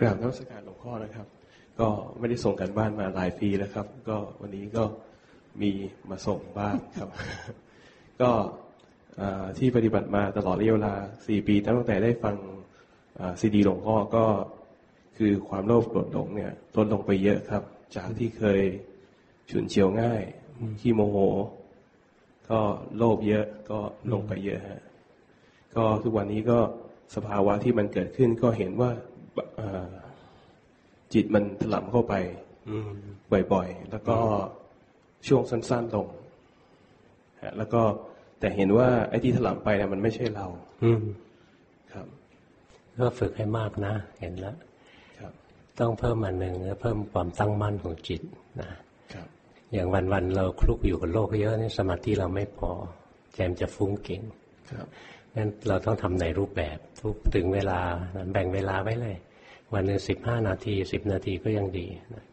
กราบนมัสการหลวงพ่อนะครับ ก็ไม่ได้ส่งกันบ้านมาหลายปีแล้วครับ ก็วันนี้ก็มีมาส่งบ้างครับ ก็ที่ปฏิบัติมาตลอดระยะเวลาสี่ปีตั้งแต่ได้ฟังซีดีหลวงพ่อก็คือความโลภโกรธหลงเนี่ยลดลงไปเยอะครับ จากที่เคยฉุนเฉียวง่ายขี้โมโห ก็โลภเยอะก็ลงไปเยอะฮะก็ทุกวันนี้ก็สภาวะที่มันเกิดขึ้นก็เห็นว่า จิตมันถลำเข้าไปบ่อยๆ แล้วก็ช่วงสั้นๆลงแล้วก็แต่เห็นว่าไอ้ที่ถลำไปนะมันไม่ใช่เรา อืมครับ ก็ฝึกให้มากนะ เห็นแล้วต้องเพิ่มอันหนึ่งเพิ่มความตั้งมั่นของจิตนะครับอย่างวันๆเราคลุกอยู่กับโลกเยอะนี่สมาธิเราไม่พอ แจมจะฟุ้งเก่งครับงั้นเราต้องทำในรูปแบบทุกถึงเวลาแบ่งเวลาไว้เลย วันหนึ่งสิบห้านาทีสิบนาทีก็ยังดีนะ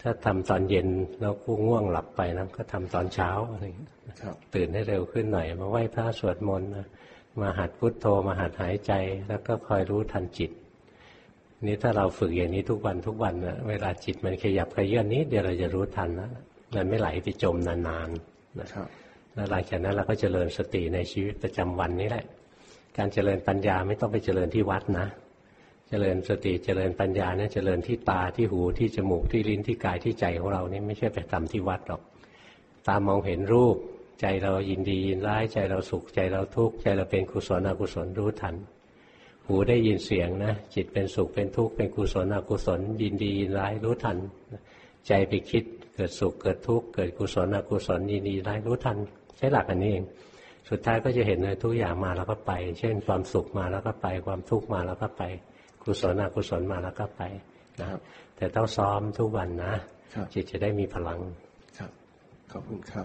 ถ้าทำตอนเย็นแล้วกูง่วงหลับไปนะก็ทำตอนเช้าอะไรตื่นให้เร็วขึ้นหน่อย มาไหว้พระสวดมนต์มาหัดพุทโธมาหัดหายใจ แล้วก็คอยรู้ทันจิต นี่ถ้าเราฝึกอย่างนี้ทุกวันทุกวันนะเวลาจิตมันขยับขยื่นนี้เดี๋ยวเราจะรู้ทันนะมันไม่ไหลไปจมนานๆนะครับแล้วหลังจากนั้นเราก็เจริญสติในชีวิตประจำวันนี้แหละ การเจริญปัญญาไม่ต้องไปเจริญที่วัดนะ เจริญสติเจริญปัญญาเนี่ยเจริญที่ตาที่หูที่จมูกที่ลิ้นที่กายที่ใจของเรานี่ไม่ใช่ไปทำที่วัดหรอก ตามองเห็นรูป ใจเรายินดียินร้ายใจเราสุขใจเราทุกข์ใจเราเป็นกุศลอกุศลรู้ทัน หูได้ยินเสียงนะ จิตเป็นสุขเป็นทุกข์เป็นกุศลอกุศล ยินดียินร้ายรู้ทัน ใจไปคิดเกิดสุขเกิดทุกข์เกิดกุศลอกุศลยินดีร้ายรู้ทัน ใช้หลักอันนี้เองสุดท้ายก็จะเห็นเลยทุกอย่างมาแล้วก็ไป เช่นความสุขมาแล้วก็ไป ความทุกข์มาแล้วก็ไป กุศลอกุศลมาแล้วก็ไปนะครับแต่ต้องซ้อมทุกวันนะจิตจะได้มีพลังครับขอบคุณครับ